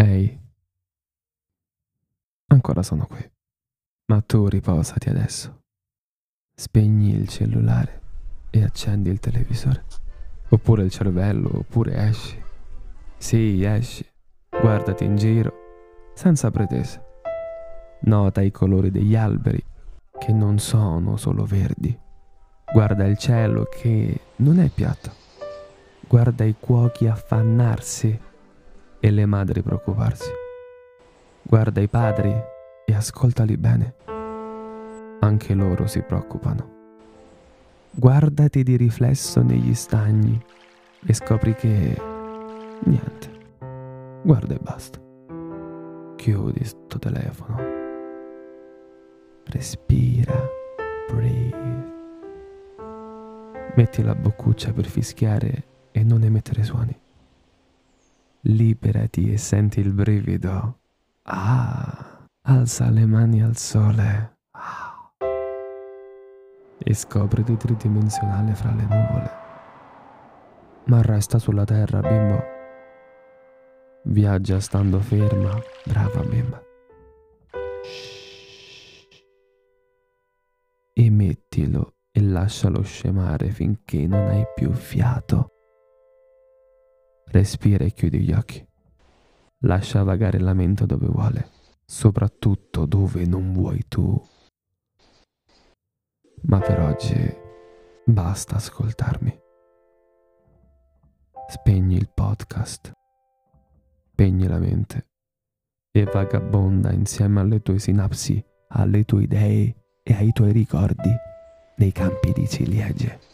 Ehi, ancora sono qui, ma tu riposati adesso. Spegni il cellulare e accendi il televisore. Oppure il cervello, oppure esci. Sì, esci. Guardati in giro, senza pretese. Nota i colori degli alberi, che non sono solo verdi. Guarda il cielo che non è piatto. Guarda i cuochi affannarsi e le madri preoccuparsi. Guarda i padri e ascoltali bene. Anche loro si preoccupano. Guardati di riflesso negli stagni e scopri che niente. Guarda e basta. Chiudi sto telefono. Respira. Breathe. Metti la boccuccia per fischiare e non emettere suoni. Liberati e senti il brivido. Ah, alza le mani al sole. Ah. E scopriti tridimensionale fra le nuvole. Ma resta sulla terra, bimbo. Viaggia stando ferma, brava bimba. E mettilo e lascialo scemare finché non hai più fiato. Respira e chiudi gli occhi. Lascia vagare la mente dove vuole, soprattutto dove non vuoi tu. Ma per oggi basta ascoltarmi. Spegni il podcast, spegni la mente e vagabonda insieme alle tue sinapsi, alle tue idee e ai tuoi ricordi nei campi di ciliegie.